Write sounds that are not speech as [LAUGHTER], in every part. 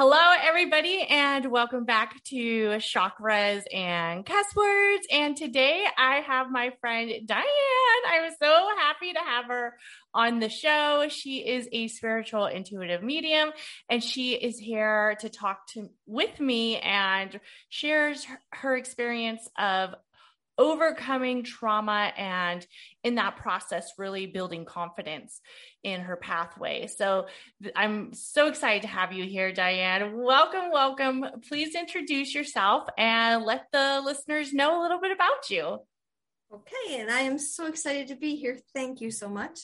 Hello, everybody, and welcome back to Chakras and Cuss Words. And today I have my friend Diane. I'm so happy to have her on the show. She is a spiritual intuitive medium, and she is here to talk to with me and shares her experience of overcoming trauma and in that process really building confidence in her pathway. So i'm so excited to have you here diane. Welcome welcome. Please introduce yourself and let the listeners know a little bit about you. Okay and i am so excited to be here. Thank you so much.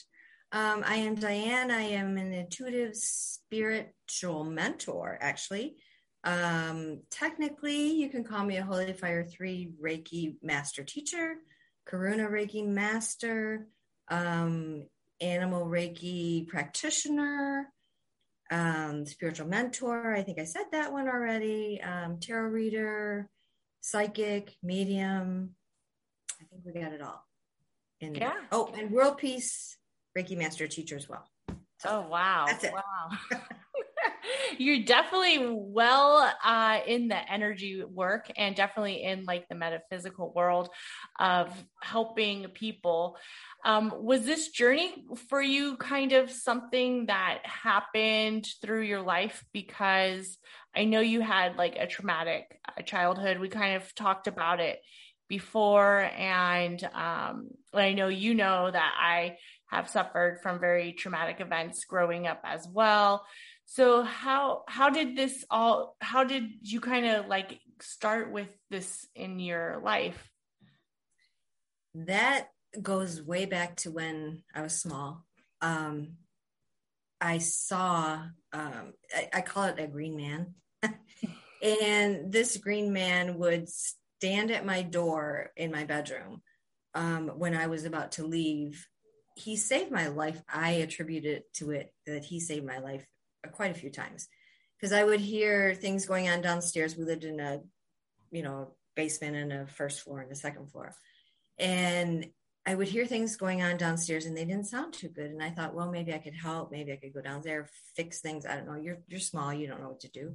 Um, i am diane. I am an intuitive spiritual mentor actually um, technically, you can call me a Holy Fire 3 Reiki Master Teacher, Karuna Reiki Master, um, Animal Reiki Practitioner, um, Spiritual Mentor. I think I said that one already. Um, tarot Reader, Psychic, Medium. I think we got it all. And, yeah. Oh, and World Peace Reiki Master Teacher as well. So oh, wow. That's it. Wow. [LAUGHS] you're definitely well uh, in the energy work and definitely in like the metaphysical world of helping people. Um, was this journey for you kind of something that happened through your life? Because I know you had like a traumatic uh, childhood. We kind of talked about it before, and um, I know you know that I have suffered from very traumatic events growing up as well so how how did this all how did you kind of like start with this in your life that goes way back to when i was small um i saw um I, I call it a green man [LAUGHS] and this green man would stand at my door in my bedroom um, when I was about to leave. He saved my life. I attribute it to it that he saved my life quite a few times because I would hear things going on downstairs. We lived in a, you know, basement and a first floor and a second floor. And I would hear things going on downstairs and they didn't sound too good. And I thought, well, maybe I could help. Maybe I could go down there, fix things. I don't know. You're, you're small. You don't know what to do.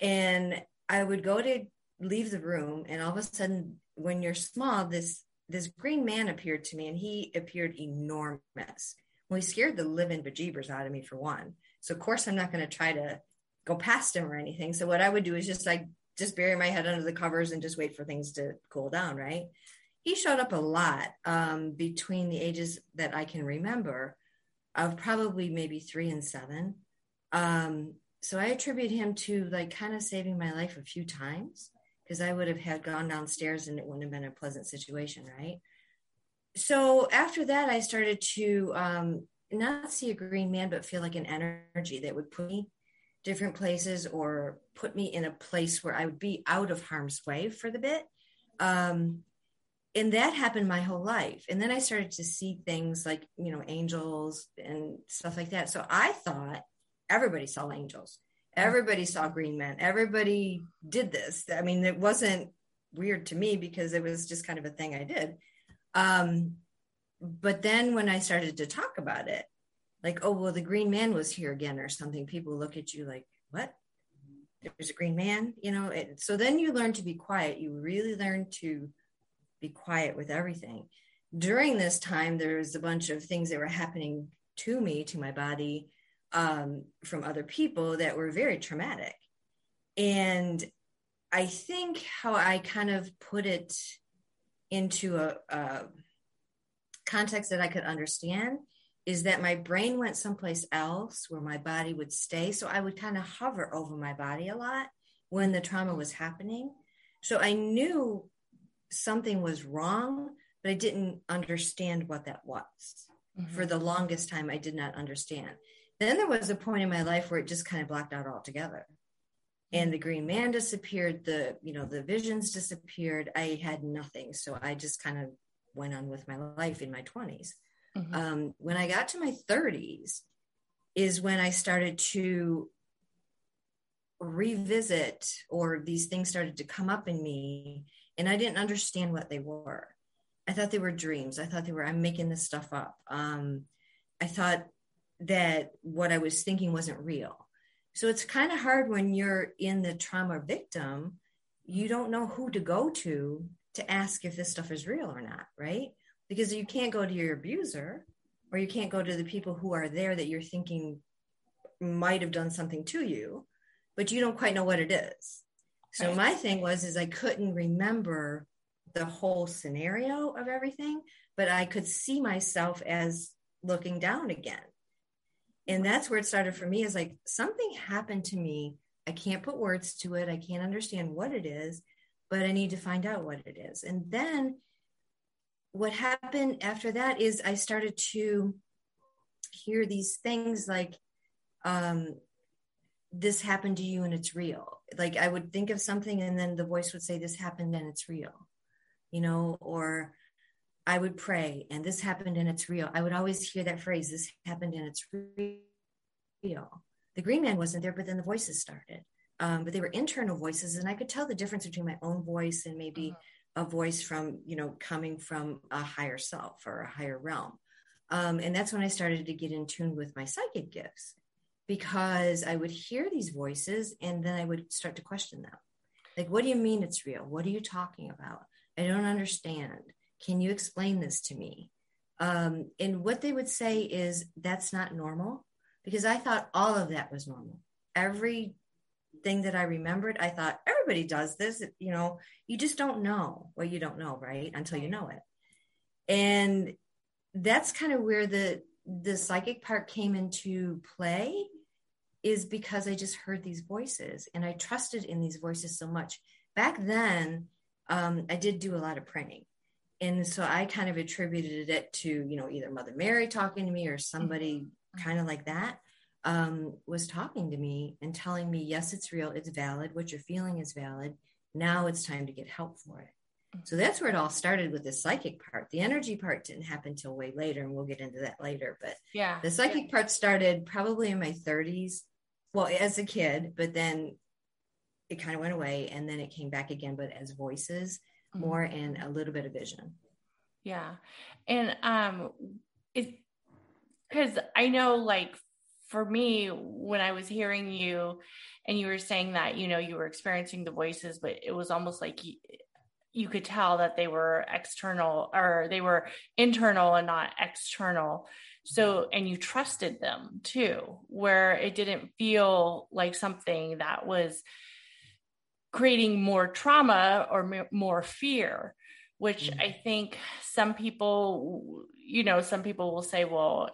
And I would go to leave the room. And all of a sudden, when you're small, this, this green man appeared to me and he appeared enormous. Well, he scared the living bejeebers out of me for one. So of course I'm not going to try to go past him or anything. So what I would do is just like just bury my head under the covers and just wait for things to cool down, right? He showed up a lot um, between the ages that I can remember of probably maybe three and seven. Um, so I attribute him to like kind of saving my life a few times because I would have had gone downstairs and it wouldn't have been a pleasant situation, right? So after that, I started to um, not see a green man, but feel like an energy that would put me different places or put me in a place where I would be out of harm's way for the bit. Um, and that happened my whole life. And then I started to see things like, you know, angels and stuff like that. So I thought everybody saw angels, everybody saw green men, everybody did this. I mean, it wasn't weird to me because it was just kind of a thing I did. Um, but then when I started to talk about it, like, oh, well, the green man was here again or something, people look at you like, what? There's a green man, you know? It, so then you learn to be quiet. You really learn to be quiet with everything. During this time, there was a bunch of things that were happening to me, to my body, um, from other people that were very traumatic. And I think how I kind of put it into a, a context that I could understand is that my brain went someplace else where my body would stay. So I would kind of hover over my body a lot when the trauma was happening. So I knew something was wrong, but I didn't understand what that was. Mm-hmm. For the longest time, I did not understand. Then there was a point in my life where it just kind of blacked out altogether. And the green man disappeared, the you know, the visions disappeared. I had nothing. So I just kind of went on with my life in my 20s. Mm-hmm. Um, when I got to my 30s, is when I started to revisit, or these things started to come up in me, and I didn't understand what they were. I thought they were dreams. I thought they were, I'm making this stuff up. Um, I thought that what I was thinking wasn't real. So it's kind of hard when you're in the trauma victim, you don't know who to go to to ask if this stuff is real or not, right? Because you can't go to your abuser or you can't go to the people who are there that you're thinking might have done something to you, but you don't quite know what it is. So right. my thing was is I couldn't remember the whole scenario of everything, but I could see myself as looking down again. And that's where it started for me is like something happened to me. I can't put words to it. I can't understand what it is, but I need to find out what it is. And then what happened after that is I started to hear these things like, um, this happened to you and it's real. Like I would think of something and then the voice would say, This happened and it's real, you know, or I would pray and this happened and it's real. I would always hear that phrase, This happened and it's real. The green man wasn't there, but then the voices started. Um, but they were internal voices, and I could tell the difference between my own voice and maybe uh-huh. a voice from, you know, coming from a higher self or a higher realm. Um, and that's when I started to get in tune with my psychic gifts because I would hear these voices and then I would start to question them. Like, what do you mean it's real? What are you talking about? I don't understand. Can you explain this to me? Um, and what they would say is that's not normal because I thought all of that was normal. Every thing that I remembered, I thought everybody does this. You know, you just don't know what you don't know, right? Until you know it. And that's kind of where the the psychic part came into play is because I just heard these voices and I trusted in these voices so much. Back then, um, I did do a lot of praying. And so I kind of attributed it to, you know, either Mother Mary talking to me or somebody mm-hmm. kind of like that um, was talking to me and telling me, yes, it's real, it's valid, what you're feeling is valid. Now it's time to get help for it. So that's where it all started with the psychic part. The energy part didn't happen till way later, and we'll get into that later. But yeah, the psychic part started probably in my 30s, well, as a kid, but then it kind of went away, and then it came back again, but as voices mm-hmm. more and a little bit of vision. Yeah, and um, it's because I know, like for me, when I was hearing you, and you were saying that you know you were experiencing the voices, but it was almost like you could tell that they were external or they were internal and not external. So, and you trusted them too, where it didn't feel like something that was creating more trauma or more fear, which mm-hmm. I think some people, you know, some people will say, well,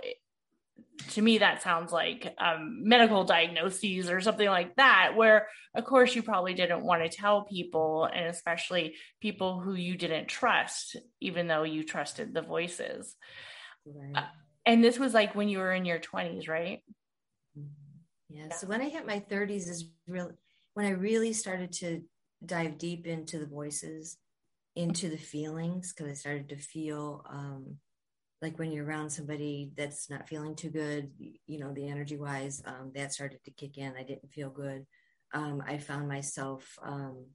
to me that sounds like um, medical diagnoses or something like that where of course you probably didn't want to tell people and especially people who you didn't trust even though you trusted the voices right. uh, and this was like when you were in your 20s right mm-hmm. yeah. yeah so when i hit my 30s is really when i really started to dive deep into the voices into the feelings because i started to feel um, like when you're around somebody that's not feeling too good, you know, the energy wise, um, that started to kick in. I didn't feel good. Um, I found myself um,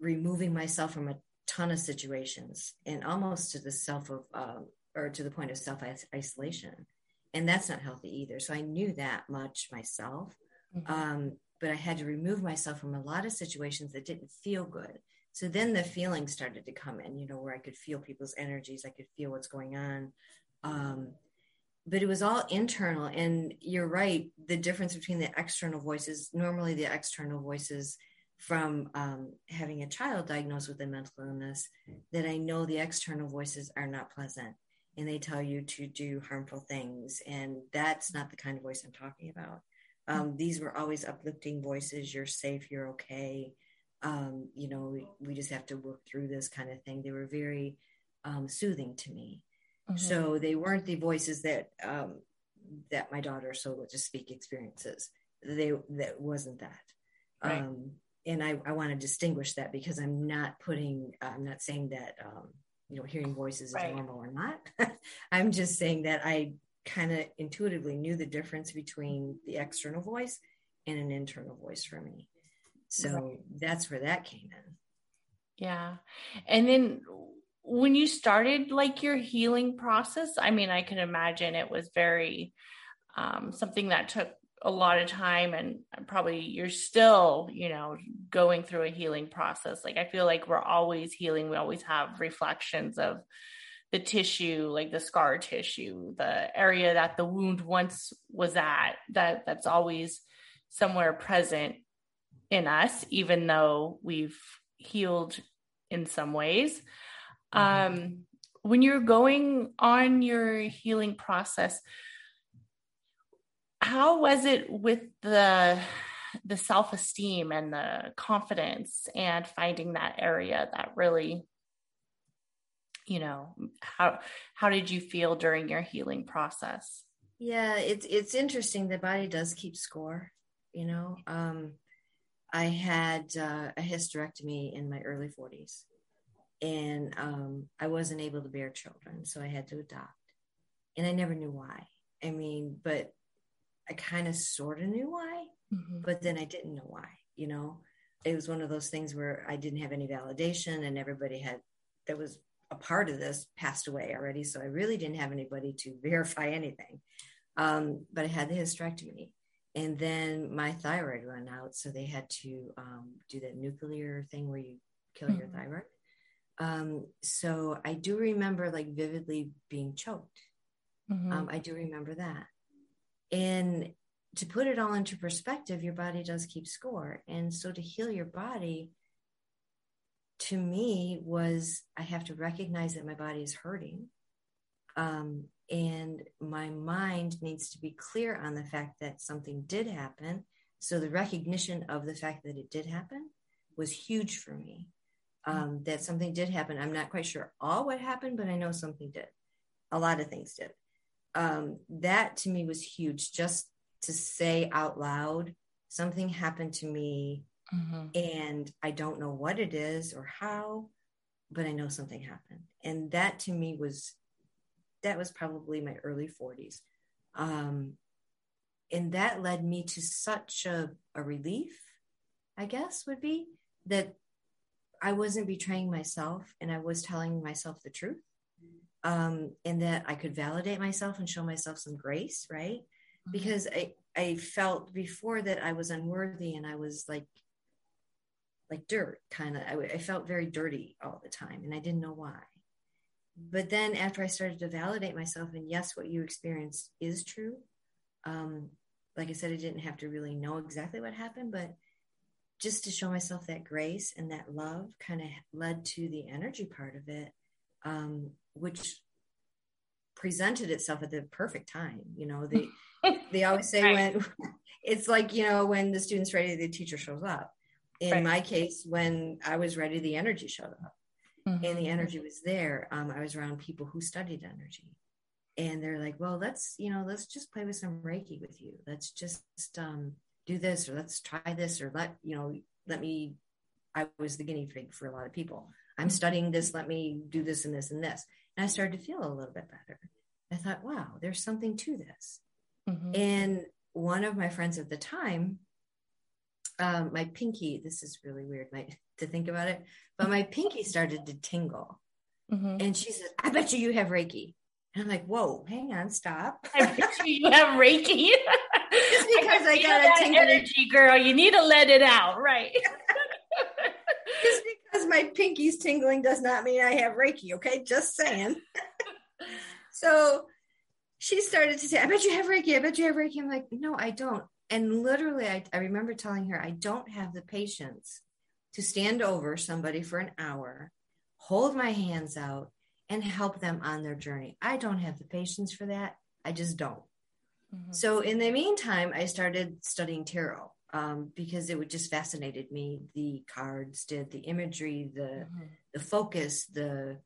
removing myself from a ton of situations and almost to the self of, uh, or to the point of self isolation. And that's not healthy either. So I knew that much myself. Mm-hmm. Um, but I had to remove myself from a lot of situations that didn't feel good. So then the feelings started to come in, you know, where I could feel people's energies, I could feel what's going on. Um, but it was all internal. And you're right. The difference between the external voices, normally the external voices from um, having a child diagnosed with a mental illness, that I know the external voices are not pleasant and they tell you to do harmful things. And that's not the kind of voice I'm talking about. Um, these were always uplifting voices. You're safe. You're okay. Um, you know, we, we, just have to work through this kind of thing. They were very um, soothing to me. Mm-hmm. So they weren't the voices that um, that my daughter, so to speak, experiences. They that wasn't that. Right. Um, and I, I want to distinguish that because I'm not putting, I'm not saying that um, you know hearing voices right. is normal or not. [LAUGHS] I'm just saying that I kind of intuitively knew the difference between the external voice and an internal voice for me. So that's where that came in. Yeah. And then when you started like your healing process, I mean, I can imagine it was very um, something that took a lot of time and probably you're still, you know, going through a healing process. Like I feel like we're always healing. We always have reflections of the tissue, like the scar tissue, the area that the wound once was at, that that's always somewhere present in us, even though we've healed in some ways. Mm-hmm. Um, when you're going on your healing process, how was it with the the self-esteem and the confidence and finding that area that really you know how how did you feel during your healing process yeah it's it's interesting the body does keep score you know um i had uh, a hysterectomy in my early 40s and um i wasn't able to bear children so i had to adopt and i never knew why i mean but i kind of sort of knew why mm-hmm. but then i didn't know why you know it was one of those things where i didn't have any validation and everybody had that was a part of this passed away already. So I really didn't have anybody to [LAUGHS] verify anything. Um, but I had the hysterectomy. And then my thyroid ran out. So they had to um, do that nuclear thing where you kill mm-hmm. your thyroid. Um, so I do remember like vividly being choked. Mm-hmm. Um, I do remember that. And to put it all into perspective, your body does keep score. And so to heal your body, to me was I have to recognize that my body is hurting. Um, and my mind needs to be clear on the fact that something did happen. So the recognition of the fact that it did happen was huge for me. Um, that something did happen. I'm not quite sure all what happened, but I know something did. A lot of things did. Um, that to me was huge. Just to say out loud, something happened to me Mm-hmm. And I don't know what it is or how, but I know something happened. And that to me was, that was probably my early 40s. Um, and that led me to such a, a relief, I guess, would be that I wasn't betraying myself and I was telling myself the truth. Um, and that I could validate myself and show myself some grace, right? Mm-hmm. Because I, I felt before that I was unworthy and I was like like dirt kind of I, I, felt very dirty all the time and i didn't know why but then after i started to validate myself and yes what you experienced is true um, like i said i didn't have to really know exactly what happened but just to show myself that grace and that love kind of led to the energy part of it um, which presented itself at the perfect time you know they [LAUGHS] they always say right. when [LAUGHS] it's like you know when the student's ready the teacher shows up in right. my case when i was ready the energy showed up mm-hmm. and the energy was there um, i was around people who studied energy. And they're like well let's you know let's just play with some reiki with you. Let's just um, do this or let's try this or let you know let me i was the guinea pig for a lot of people. I'm mm-hmm. studying this. Let me do this and this and this. And i started to feel a little bit better. I thought wow there's something to this. Mm-hmm. and one of my friends at the time um, my pinky, this is really weird. My, to think about it, but my pinky started to tingle. Mm-hmm. And she said, I bet you you have Reiki. And I'm like, whoa, hang on, stop. [LAUGHS] I bet you you have Reiki. [LAUGHS] Just because I, I got a tingle. energy, girl. You need to let it out, right? [LAUGHS] Just because my pinky's tingling does not mean I have Reiki, okay? Just saying. so she started to say, I bet you have Reiki. I bet you have Reiki. I'm like, no, I don't. And literally, I, I remember telling her, I don't have the patience to stand over somebody for an hour, hold my hands out, and help them on their journey. I don't have the patience for that. I just don't. Mm-hmm. So, in the meantime, I started studying tarot um, because it would just fascinated me. The cards did the imagery, the mm-hmm. the focus, the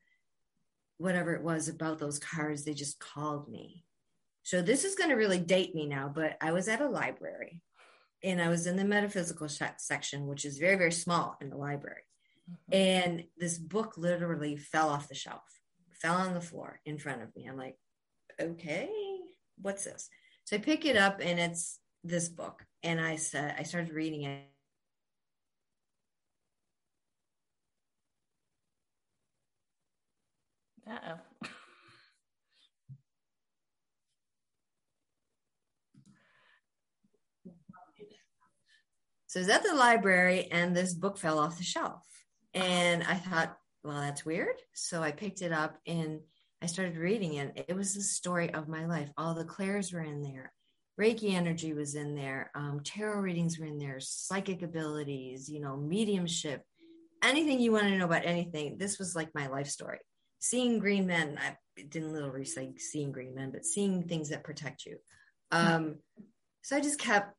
whatever it was about those cards. They just called me. So this is going to really date me now, but I was at a library and I was in the metaphysical section, which is very, very small in the library. Mm-hmm. And this book literally fell off the shelf, fell on the floor in front of me. I'm like, okay, what's this? So I pick it up and it's this book. And I said, I started reading it. Uh oh. So I was at the library and this book fell off the shelf. And I thought, well, that's weird. So I picked it up and I started reading it. It was the story of my life. All the clairs were in there. Reiki energy was in there. Um, tarot readings were in there. Psychic abilities, you know, mediumship, anything you want to know about anything. This was like my life story. Seeing green men. I didn't literally say seeing green men, but seeing things that protect you. Um, so I just kept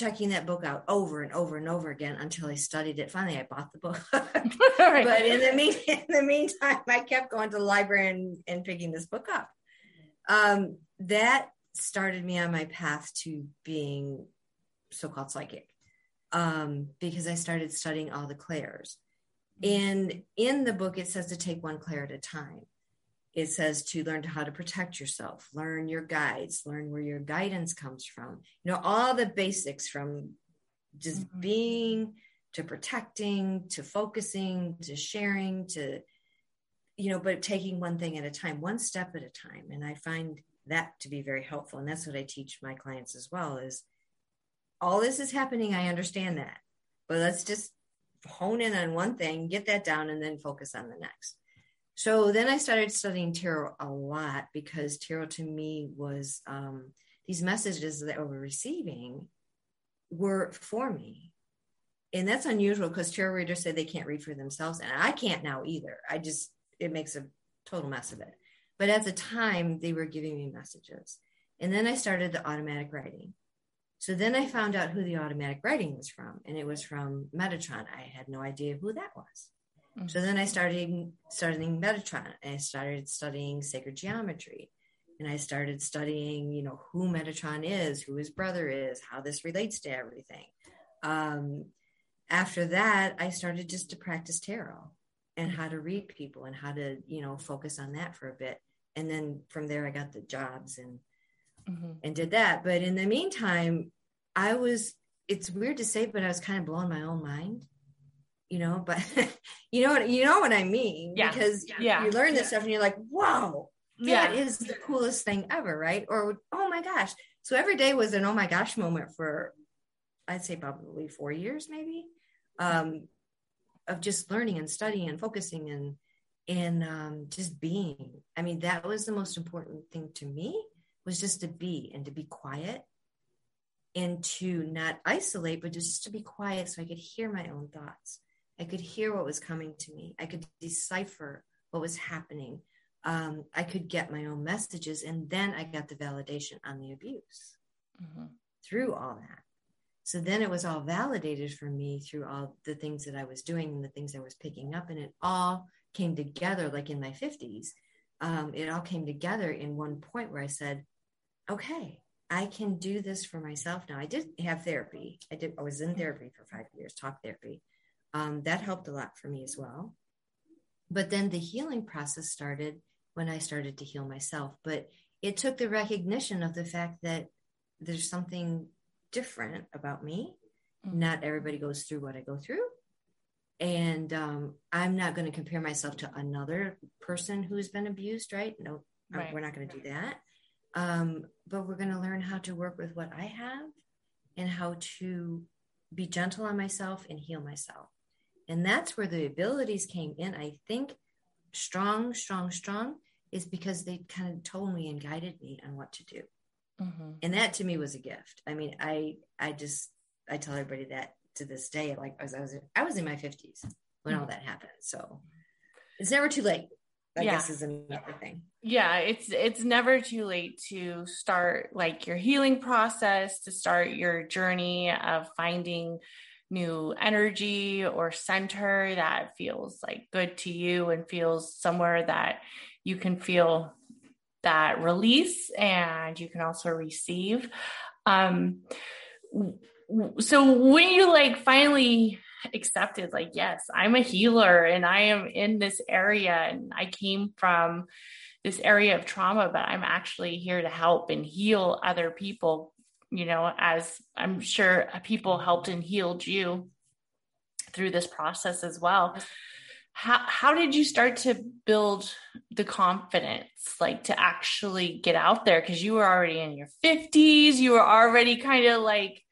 checking that book out over and over and over again until I studied it. Finally, I bought the book. [LAUGHS] right. But in the, mean, [LAUGHS] in the meantime, I kept going to the library and, and picking this book up. Um, that started me on my path to being so-called psychic um, because I started studying all the clairs. And in the book, it says to take one clair at a time it says to learn how to protect yourself learn your guides learn where your guidance comes from. You know all the basics from just mm-hmm. being to protecting to focusing to sharing to you know but taking one thing at a time one step at a time. And i find that to be very helpful. And that's what i teach my clients as well is all this is happening. I understand that. But let's just hone in on one thing get that down and then focus on the next so then I started studying tarot a lot because tarot to me was um, these messages that I was receiving were for me. And that's unusual because tarot readers say they can't read for themselves. And I can't now either. I just, it makes a total mess of it. But at the time, they were giving me messages. And then I started the automatic writing. So then I found out who the automatic writing was from, and it was from Metatron. I had no idea who that was. Mm-hmm. So then I started studying Metatron. I started studying sacred geometry. And I started studying, you know, who Metatron is, who his brother is, how this relates to everything. Um, after that, I started just to practice tarot and how to read people and how to, you know, focus on that for a bit. And then from there, I got the jobs and mm-hmm. and did that. But in the meantime, I was. It's weird to say, but I was kind of blowing my own mind you know, but [LAUGHS] you know what you know what I mean? Yeah. Because yeah. you learn this yeah. stuff and you're like, whoa, that yeah. is the coolest thing ever, right? Or oh my gosh. So every day was an oh my gosh moment for I'd say probably four years, maybe. Um, of just learning and studying and focusing and and um, just being. I mean, that was the most important thing to me was just to be and to be quiet and to not isolate, but just to be quiet so I could hear my own thoughts I could hear what was coming to me. I could decipher what was happening. Um, I could get my own messages. And then I got the validation on the abuse mm-hmm. through all that. So then it was all validated for me through all the things that I was doing and the things I was picking up. And it all came together, like in my 50s. Um, it all came together in one point where I said, okay, I can do this for myself now. I did have therapy. I did. I was in therapy for five years, talk therapy. Um, that helped a lot for me as well. But then the healing process started when I started to heal myself. But it took the recognition of the fact that there's something different about me. Mm-hmm. Not everybody goes through what I go through. And um, I'm not going to compare myself to another person who's been abused, right? No, right. we're not going to do that. Um, but we're going to learn how to work with what I have and how to be gentle on myself and heal myself. And that's where the abilities came in. I think strong, strong, strong is because they kind of told me and guided me on what to do. Mm-hmm. And that to me was a gift. I mean, I I just I tell everybody that to this day. Like I was I was, I was in my fifties when mm-hmm. all that happened. So it's never too late. I yeah. guess is another thing. Yeah, it's it's never too late to start like your healing process, to start your journey of finding new energy or center that feels like good to you and feels somewhere that you can feel that release and you can also receive. Um, so when you like finally accepted, like, yes, I'm a healer and I am in this area and I came from this area of trauma, but I'm actually here to help and heal other people, you know, as I'm sure people helped and healed you through this process as well. How how did you start to build the confidence like to actually get out there? Because you were already in your 50s you were already kind of like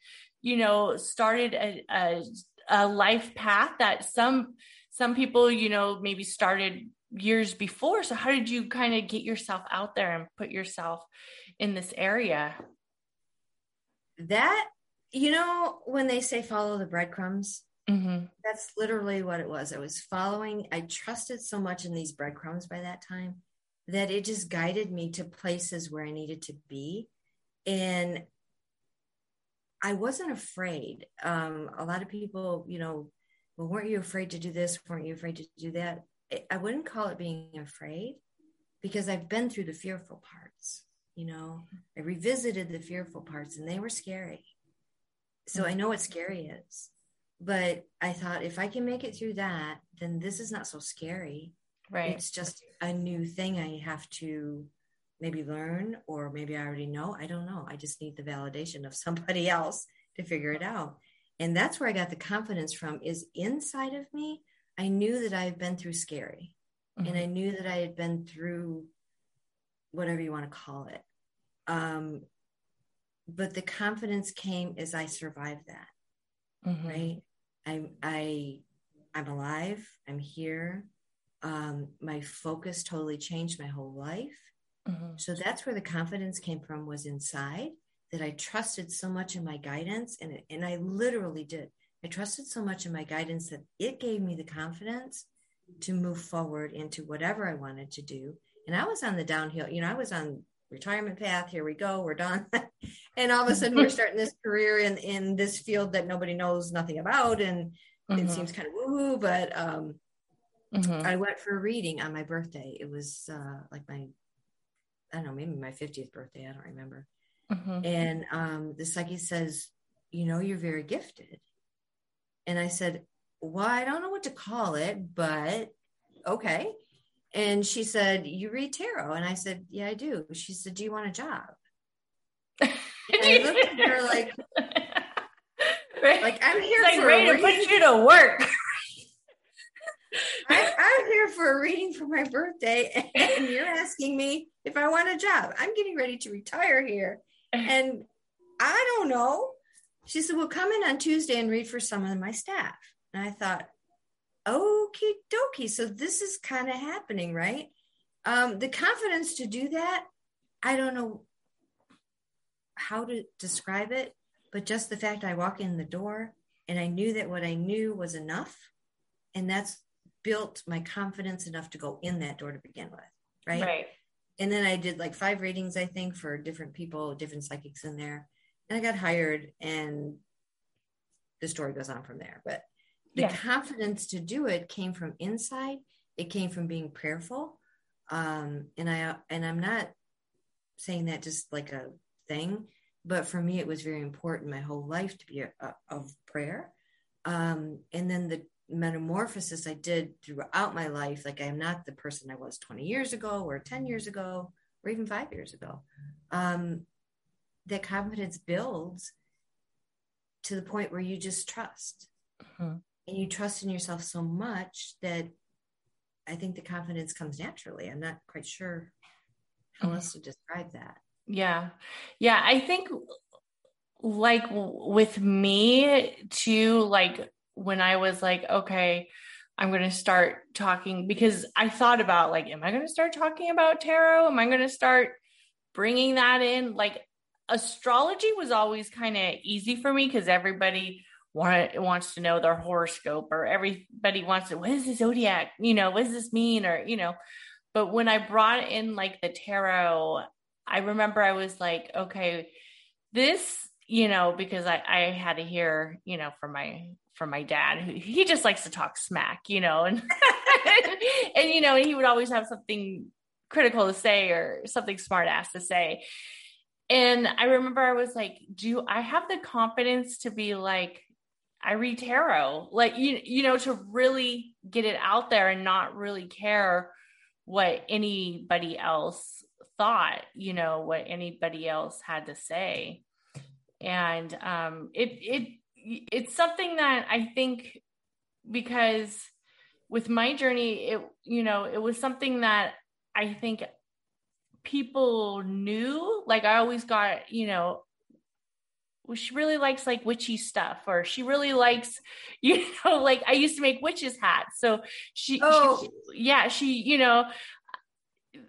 you know started a, a, a life path that some some people you know maybe started years before. So how did you kind of get yourself out there and put yourself in this area that you know when they say follow the breadcrumbs Mm-hmm. That's literally what it was. I was following, I trusted so much in these breadcrumbs by that time that it just guided me to places where I needed to be. And I wasn't afraid. Um, a lot of people, you know, well, weren't you afraid to do this? Weren't you afraid to do that? I wouldn't call it being afraid because I've been through the fearful parts. You know, I revisited the fearful parts and they were scary. So I know what scary is but I thought if I can make it through that, then this is not so scary. Right. It's just a new thing I have to maybe learn, or maybe I already know. I don't know. I just need the validation of [LAUGHS] somebody else to figure it out. And that's where I got the confidence from is inside of me. I knew that I had been through scary mm-hmm. and I knew that I had been through whatever you want to call it. Um, but the confidence came as I survived that. Mm-hmm. Right. I'm I I'm alive. I'm here. Um, my focus totally changed my whole life. Mm-hmm. So that's where the confidence came from was inside that I trusted so much in my guidance and and I literally did. I trusted so much in my guidance that it gave me the confidence to move forward into whatever I wanted to do. And I was on the downhill, you know, I was on retirement path. Here we go. We're done. [LAUGHS] and all of a sudden we're [LAUGHS] starting this career in, in this field that nobody knows nothing about. And mm-hmm. it seems kind of woo but, um, mm-hmm. I went for a reading on my birthday. It was, uh, like my, I don't know, maybe my 50th birthday. I don't remember. Mm-hmm. And, um, the psyche says, you know, you're very gifted. And I said, well, I don't know what to call it, but okay. And she said, You read tarot? And I said, Yeah, I do. She said, Do you want a job? [LAUGHS] I looked at her like, [LAUGHS] right. like I'm here like for ready to put you to work. [LAUGHS] I, I'm here for a reading for my birthday, and you're asking me if I want a job. I'm getting ready to retire here, and I don't know. She said, "Well, come in on Tuesday and read for some of my staff." And I thought, okie dokie. So this is kind of happening, right? Um, the confidence to do that, I don't know how to describe it, but just the fact I walk in the door and I knew that what I knew was enough. And that's built my confidence enough to go in that door to begin with. Right. Right. And then I did like five readings, I think, for different people, different psychics in there. And I got hired and the story goes on from there. But the confidence to do it came from inside. It came from being prayerful. Um and i and i'm not saying that just like a thing but for me it was very important my whole life to be a, a, of prayer. Um and then the metamorphosis i did throughout my life like i'm not the person i was 20 years ago or 10 years ago or even 5 years ago. Um that confidence builds to the point where you just trust. Mm-hmm and you trust in yourself so much that I think the confidence comes naturally. I'm not quite sure how mm-hmm. else to describe that. Yeah. Yeah. I think like with me too, like when I was like, okay, I'm going to start talking because I thought about like, am I going to start talking about tarot? Am I going to start bringing that in? Like, astrology was always kind of easy for me because everybody want, wants to know their horoscope or everybody wants to, what is the zodiac? You know, what does this mean? Or, you know, but when I brought in like the tarot, I remember I was like, okay, this, you know, because I, I had to hear, you know, from my from my dad who he just likes to talk smack you know and [LAUGHS] and you know he would always have something critical to say or something smart ass to say and i remember i was like do i have the confidence to be like i read tarot like you you know to really get it out there and not really care what anybody else thought you know what anybody else had to say and um it it it's something that I think because with my journey, it, you know, it was something that I think people knew. Like I always got, you know, she really likes like witchy stuff, or she really likes, [LAUGHS] you know, like I used to make witches hats. So she, oh. she yeah, she, you know,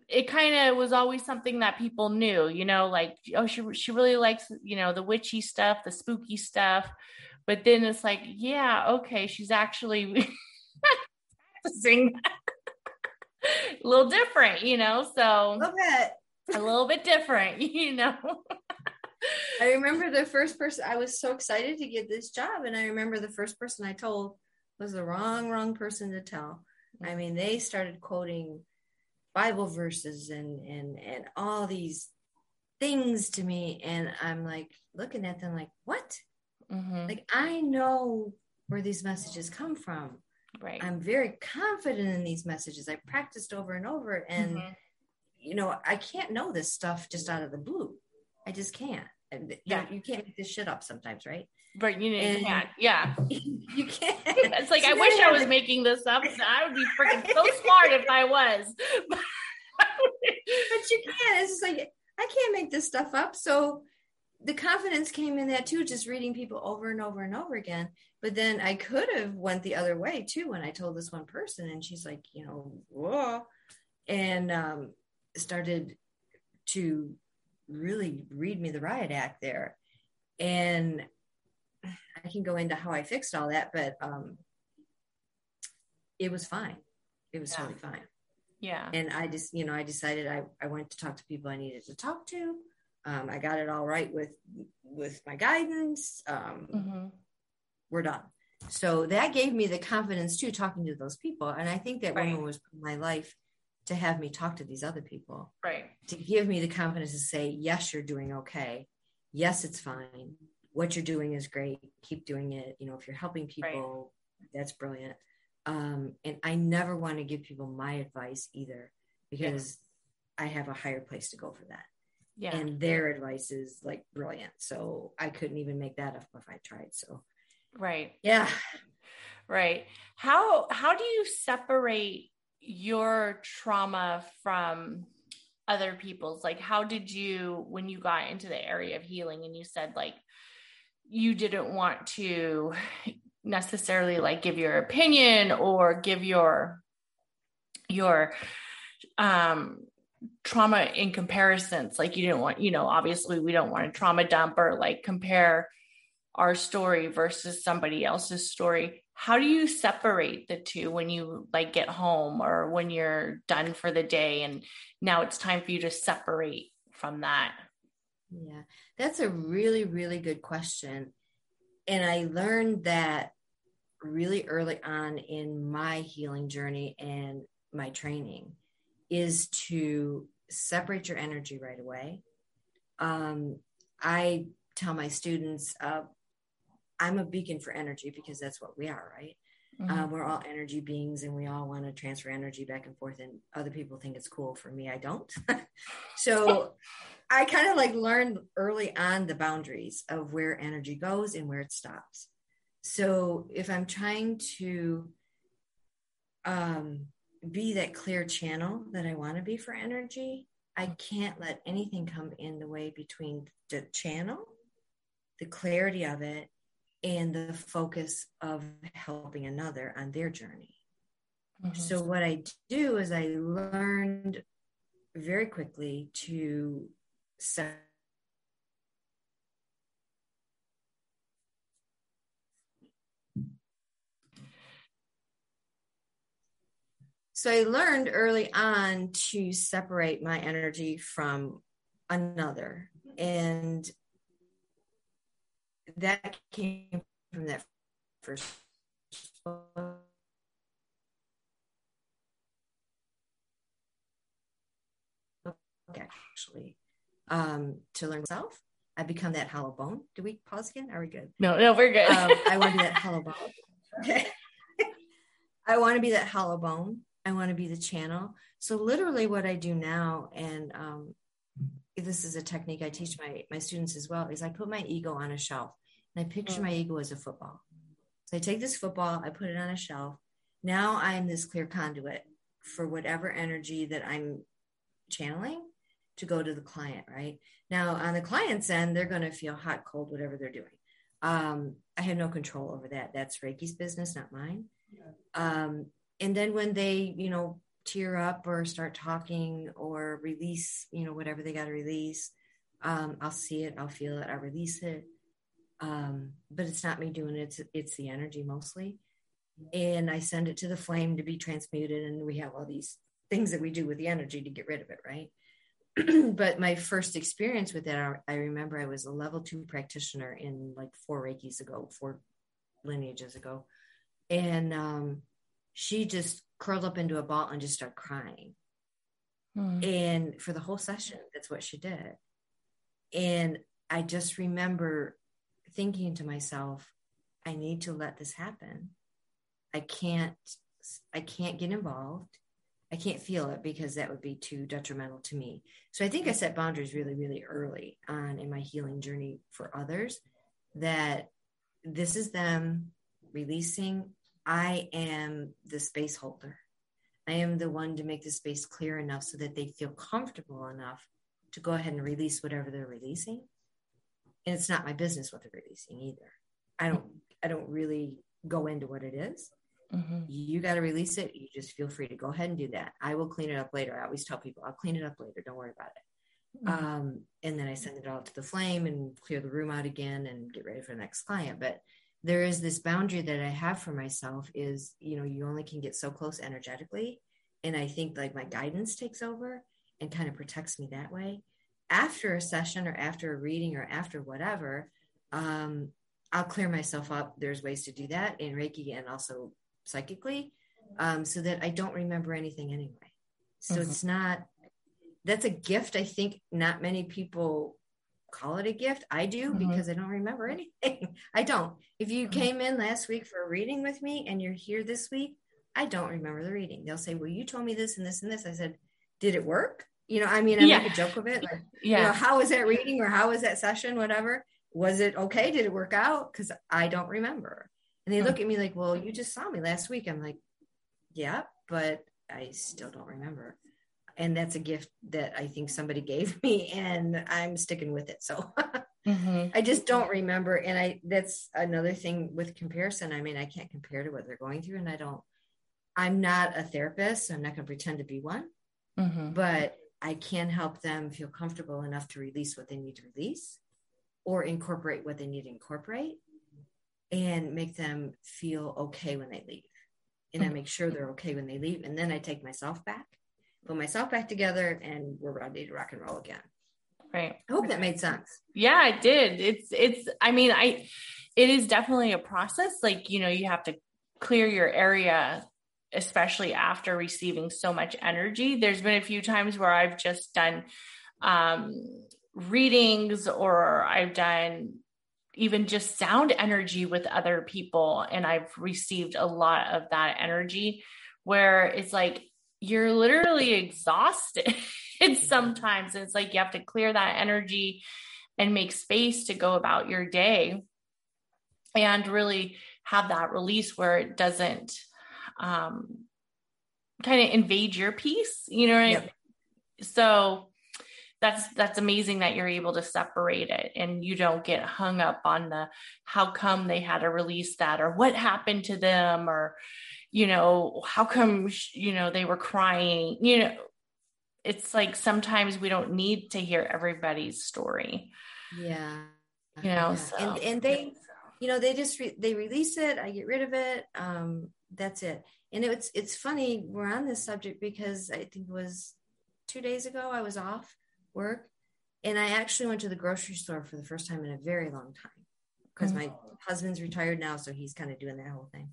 it kind of was always something that people knew, you know, like, oh, she, she really likes, you know, the witchy stuff, the spooky stuff. But then it's like, yeah, okay, she's actually [LAUGHS] practicing [LAUGHS] a little different, you know? So a little bit, a little bit different, you know? I remember the first person, I was so excited to get this job. And I remember the first person I told was the wrong, wrong person to tell. I mean, they started quoting Bible verses and and and all these things to me, and I'm like looking at them like, what? Mm-hmm. Like I know where these messages come from. Right. I'm very confident in these messages. I practiced over and over and mm-hmm. you know, I can't know this stuff just out of the blue. I just can't. Yeah. You, can't make this shit up sometimes, right? But you, can't. Yeah. [LAUGHS] You can't. It's like, I wish I was making this up. [LAUGHS] I would be freaking so smart if I was. [LAUGHS] but you can't. It's just like, I can't make this stuff up. So the confidence came in that too just reading people over and over and over again but then i could have went the other way too when i told this one person and she's like you know whoa and um, started to really read me the riot act there and i can go into how i fixed all that but um, it was fine it was yeah. totally fine yeah and i just you know i decided i, I went to talk to people i needed to talk to um, I got it all right with with my guidance. Um, mm-hmm. We're done. So that gave me the confidence too, talking to those people. And I think that right. woman was my life to have me talk to these other people. Right. To give me the confidence to say, yes, you're doing okay. Yes, it's fine. What you're doing is great. Keep doing it. You know, if you're helping people, right. that's brilliant. Um, and I never want to give people my advice either because yeah. I have a higher place to go for that yeah. and their advice is like brilliant so i couldn't even make that up if i tried so right yeah right how how do you separate your trauma from other people's? Like how did you when you got into the area of healing and you said like you didn't want to necessarily like give your opinion or give your your um trauma in comparisons? Like you didn't want you know obviously we don't want to trauma dump or like compare our story versus somebody else's story how do you separate the two when you like get home or when you're done for the day and now it's time for you to separate from that yeah that's a really really good question and i learned that really early on in my healing journey and my training is to separate your energy right away. Um, I tell my students, uh, I'm a beacon for energy because that's what we are, right? Mm-hmm. Uh, we're all energy beings and we all want to transfer energy back and forth, and other people think it's cool. For me, I don't. [LAUGHS] so [LAUGHS] I kind of like learned early on the boundaries of where energy goes and where it stops. So if I'm trying to um, be that clear channel that I want to be for energy, I can't let anything come in the way between the channel, the clarity of it, and the focus of helping another on their journey. Mm-hmm. So what I do is I learned very quickly to set So I learned early on to separate my energy from another. And that came from that first book. actually um, to learn myself. I become that hollow bone. Do we pause again? Are we good? No, no, we're good. um, I want to be that [LAUGHS] hollow bone. Okay. [LAUGHS] I want to be that hollow bone. I want to be the channel. So literally, what I do now, and um, this is a technique I teach my my students as well, is I put my ego on a shelf and I picture my ego as a football. So I take this football, I put it on a shelf. Now I'm this clear conduit for whatever energy that I'm channeling to go to the client, right? Now, on the client's end, they're going to feel hot, cold, whatever they're doing. Um, I have no control over that. That's Reiki's business, not mine. Um, and then when they, you know, tear up or start talking or release, you know, whatever they got to release, um, I'll see it, I'll feel it, I'll release it. Um, but it's not me doing it, it's, it's the energy mostly. And I send it to the flame to be transmuted. And we have all these things that we do with the energy to get rid of it, right? [CLEARS THROAT] but my first experience with that, I remember I was a level two practitioner in like four Reikis ago, four lineages ago. And um, she just curled up into a ball and just started crying. Hmm. And for the whole session, that's what she did. And I just remember thinking to myself, I need to let this happen. I can't I can't get involved. I can't feel it because that would be too detrimental to me. So I think I set boundaries really, really early on in my healing journey for others that this is them releasing. I am the space holder. I am the one to make the space clear enough so that they feel comfortable enough to go ahead and release whatever they're releasing. And it's not my business what they're releasing either. I don't I don't really go into what it is. Mm-hmm. You got to release it. You just feel free to go ahead and do that. I will clean it up later. I always tell people, I'll clean it up later. Don't worry about it. Mm-hmm. Um, and then I send it all to the flame and clear the room out again and get ready for the next client. But there is this boundary that I have for myself is, you know, you only can get so close energetically. And I think like my guidance takes over and kind of protects me that way. After a session or after a reading or after whatever, um, I'll clear myself up. There's ways to do that in Reiki and also psychically um, so that I don't remember anything anyway. So mm-hmm. it's not, that's a gift. I think not many people call it a gift. I do mm-hmm. because I don't remember anything. [LAUGHS] I don't. If you mm-hmm. came in last week for a reading with me and you're here this week, I don't remember the reading. They'll say, Well, you told me this and this and this. I said, Did it work? You know, I mean, I yeah. make a joke of it. Like, yeah. You know, how was that reading or how was that session? Whatever. Was it okay? Did it work out? Because I don't remember. And they look at me like, well, you just saw me last week. I'm like, yeah, but I still don't remember. And that's a gift that I think somebody gave me and I'm sticking with it. So mm-hmm. [LAUGHS] I just don't remember. And I, that's another thing with comparison. I mean, I can't compare to what they're going through and I don't, I'm not a therapist. So I'm not going to pretend to be one, mm-hmm. but I can help them feel comfortable enough to release what they need to release or incorporate what they need to incorporate and make them feel okay when they leave. And I make sure they're okay when they leave. And then I take myself back, put myself back together, and we're ready to rock and roll again. Right. I hope that made sense. Yeah, it did. It's, it's, I mean, I, it is definitely a process. Like, you know, you have to clear your area, especially after receiving so much energy. There's been a few times where I've just done, um, readings or I've done even just sound energy with other people. And I've received a lot of that energy where it's like you're literally exhausted [LAUGHS] sometimes. And it's like you have to clear that energy and make space to go about your day and really have that release where it doesn't um, kind of invade your peace, you know. Yep. So that's that's amazing that you're able to separate it and you don't get hung up on the how come they had to release that or what happened to them or you know, how come, you know, they were crying, you know, it's like sometimes we don't need to hear everybody's story. Yeah. You know, yeah. so. and, and they, you know, they just, re- they release it. I get rid of it. Um, that's it. And it's, it's funny. We're on this subject because I think it was two days ago, I was off work and I actually went to the grocery store for the first time in a very long time because mm-hmm. my husband's retired now. So he's kind of doing that whole thing,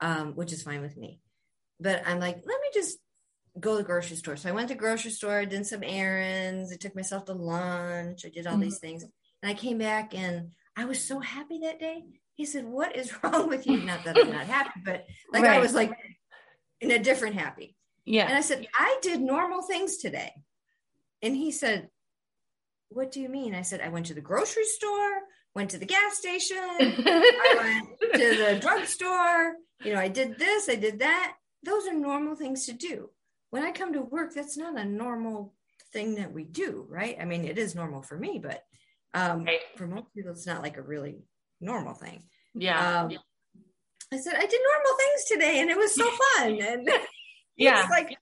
um, which is fine with me. But I'm like, let me just go to the grocery store. So I went to the grocery store, did some errands, I took myself to lunch, I did all mm-hmm. these things. And I came back and I was so happy that day. He said, What is [LAUGHS] wrong with you? Not that I'm not happy, but like right. I was like in a different happy. Yeah. And I said, I did normal things today. And he said, What do you mean? I said, I went to the grocery store, went to the gas station, I [LAUGHS] went to the drugstore. You know, I did this, I did that. Those are normal things to do when I come to work, that's not a normal thing that we do, right? I mean, it is normal for me, but um, right. for most people, it's not like a really normal thing. Yeah. Um, I said, I did normal things today and it was so [LAUGHS] fun. And [LAUGHS] yeah, it's like,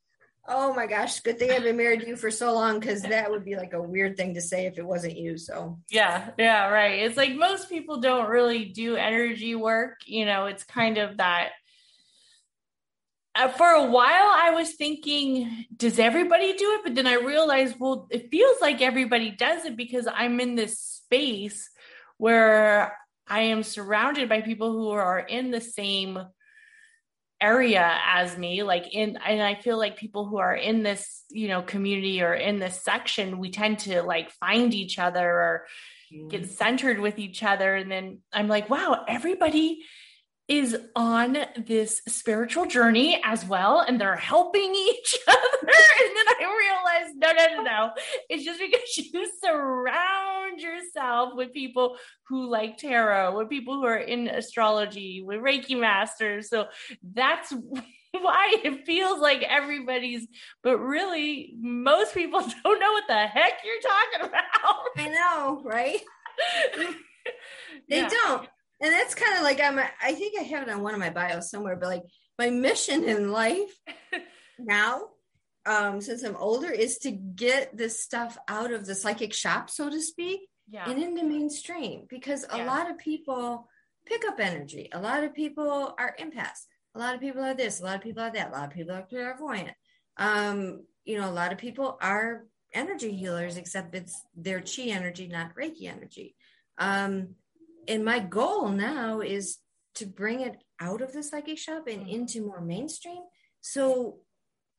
oh my gosh, good thing I've been married to you for so long because that would be like a weird thing to say if it wasn't you. So, yeah, yeah, right. It's like most people don't really do energy work. You know, it's kind of that uh, for a while I was thinking, does everybody do it? But then I realized, well, it feels like everybody does it because I'm in this space where I am surrounded by people who are in the same area as me like in and i feel like people who are in this you know community or in this section we tend to like find each other or get mm. centered with each other and then i'm like wow everybody is on this spiritual journey as well and they're helping each [LAUGHS] other. And then i realized no no no no. It's just because [LAUGHS] you surround yourself with people who like tarot with people who are in astrology with reiki masters. So that's [LAUGHS] why it feels like everybody's but really most people don't know what the heck you're talking about. I know right? They yeah. don't and that's kind of like I'm. A, I think I have it on one of my bios somewhere, but like my mission in life [LAUGHS] now, um, since I'm older, is to get this stuff out of the psychic shop, so to speak, yeah. and into mainstream because a yeah. lot of people pick up energy. A lot of people are empaths. A lot of people are this. A lot of people are that. A lot of people are clairvoyant. Um, you know, a lot of people are energy healers, except it's their chi energy, not Reiki energy. Um, and my goal now is to bring it out of the psychic shop and mm-hmm. into more mainstream so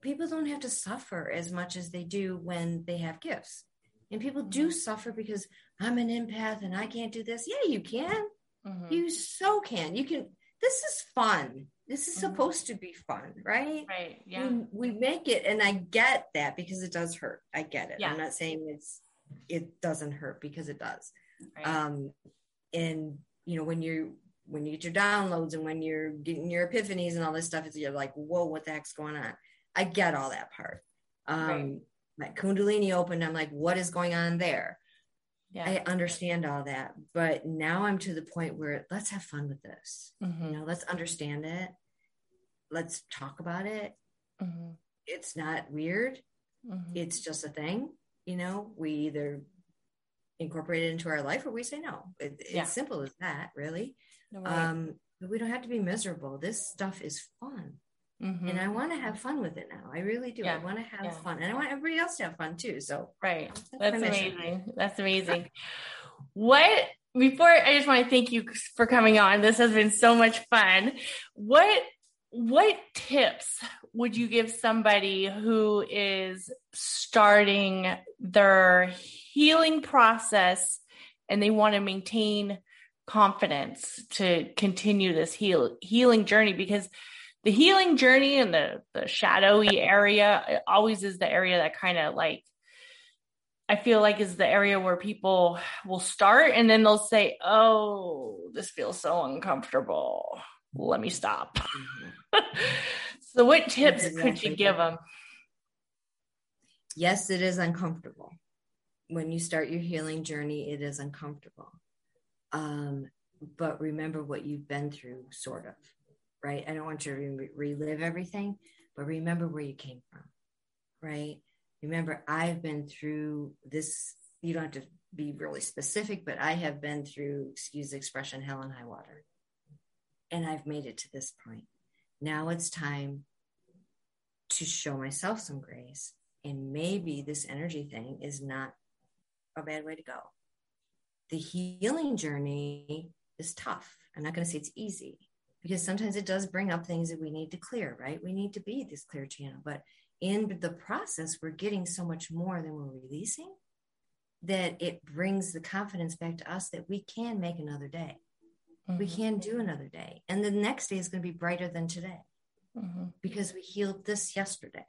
people don't have to suffer as much as they do when they have gifts and people do mm-hmm. suffer because i'm an empath and i can't do this yeah you can mm-hmm. you so can you can this is fun this is mm-hmm. supposed to be fun right right yeah we, we, make it and i get that because it does hurt i get it yeah. i'm not saying it's it doesn't hurt because it does right. um and you know when you're when you get your downloads and when you're getting your epiphanies and all this stuff, it's you're like, whoa, what the heck's going on? I get all that part. Um, right. My Kundalini opened. I'm like, what is going on there? Yeah. I understand all that, but now I'm to the point where let's have fun with this. Mm-hmm. You know, let's understand it. Let's talk about it. Mm-hmm. It's not weird. Mm-hmm. It's just a thing. You know, we either incorporate it into our life or we say no. It, it's simple as that, really. No um, but we don't have to be miserable. This stuff is fun. Mm-hmm. And I want to have fun with it now. I really do. Yeah. I want to have yeah. fun. And I want everybody else to have fun too. So right. That's, that's amazing. That's amazing. what before I just want to thank you for coming on. This has been so much fun. What what tips would you give somebody who is starting their healing process and they want to maintain confidence to continue this heal healing journey because the healing journey and the the shadowy area always is the area that kind of like I feel like is the area where people will start and then they'll say, "Oh, this feels so uncomfortable. Let me stop." Mm-hmm. [LAUGHS] so, what tips exactly could you give them? Yes, it is uncomfortable when you start your healing journey, it is uncomfortable. Um, but remember what you've been through, sort of, right? I don't want you to re- relive everything, but remember where you came from, right? Remember, I've been through this. You don't have to be really specific, but I have been through, excuse the expression, hell and high water. And I've made it to this point. Now it's time to show myself some grace. And maybe this energy thing is not a bad way to go. The healing journey is tough. I'm not going to say it's easy because sometimes it does bring up things that we need to clear, right? We need to be this clear channel. But in the process, we're getting so much more than we're releasing that it brings the confidence back to us that we can make another day. Mm-hmm. We can do another day. And the next day is going to be brighter than today mm-hmm. because we healed this yesterday.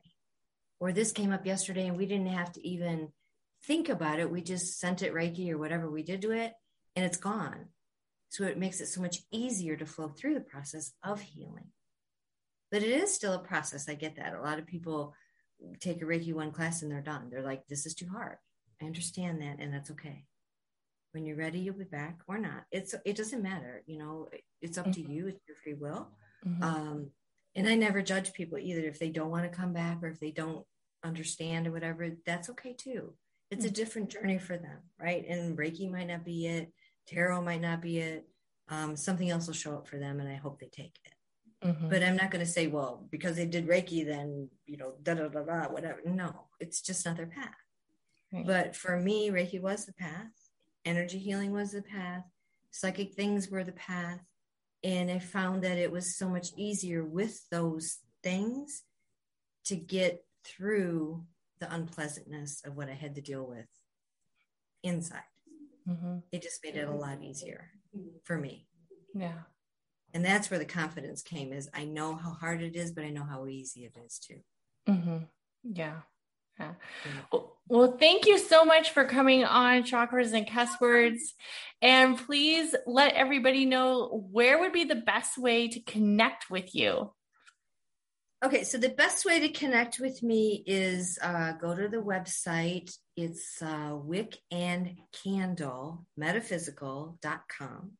Or this came up yesterday and we didn't have to even think about it. We just sent it Reiki or whatever we did to it and it's gone. So it makes it so much easier to flow through the process of healing. But it is still a process. I get that. A lot of people take a Reiki one class and they're done. They're like, this is too hard. I understand that, and that's okay. When you're ready, you'll be back or not. It's it doesn't matter. You know, it's up mm-hmm. to you. It's your free will. Mm-hmm. Um, and I never judge people either if they don't want to come back or if they don't understand or whatever. That's okay too. It's mm-hmm. a different journey for them, right? And Reiki might not be it. Tarot might not be it. Um, something else will show up for them, and I hope they take it. Mm-hmm. But I'm not going to say, well, because they did Reiki, then, you know, da da da da, whatever. No, it's just not their path. Right. But for me, Reiki was the path, energy healing was the path, psychic things were the path. And I found that it was so much easier with those things to get through the unpleasantness of what I had to deal with inside. Mm-hmm. It just made it a lot easier for me. Yeah and that's where the confidence came is i know how hard it is but i know how easy it is too mm-hmm. yeah yeah. Well, well, thank you so much for coming on Chakras and Cuss Words. And please let everybody know where would be the best way to connect with you. Okay, so the best way to connect with me is uh, go to the website. It's uh, wick and candle metaphysical.com.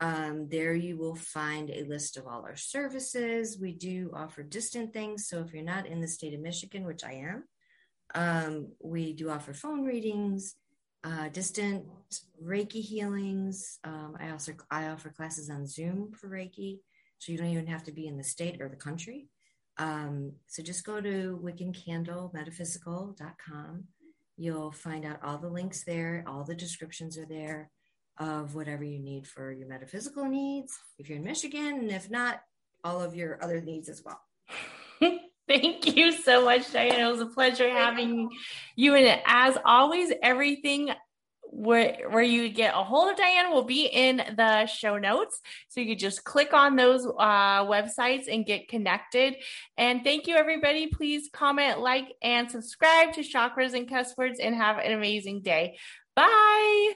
Um, there you will find a list of all our services. We do offer distant things. So if you're not in the state of Michigan, which I am, um, we do offer phone readings, uh, distant Reiki healings. Um, I also I offer classes on Zoom for Reiki, so you don't even have to be in the state or the country. Um, so just go to wiccancandlemetaphysical.com. You'll find out all the links there. All the descriptions are there of whatever you need for your metaphysical needs if you're in Michigan, and if not, all of your other needs as well. [LAUGHS] Thank you so much, Diane. It was a pleasure having you. And as always, everything where, where you get a hold of Diane will be in the show notes. So you could just click on those uh, websites and get connected. And thank you, everybody. Please comment, like, and subscribe to Chakras and Cuss Words and have an amazing day. Bye.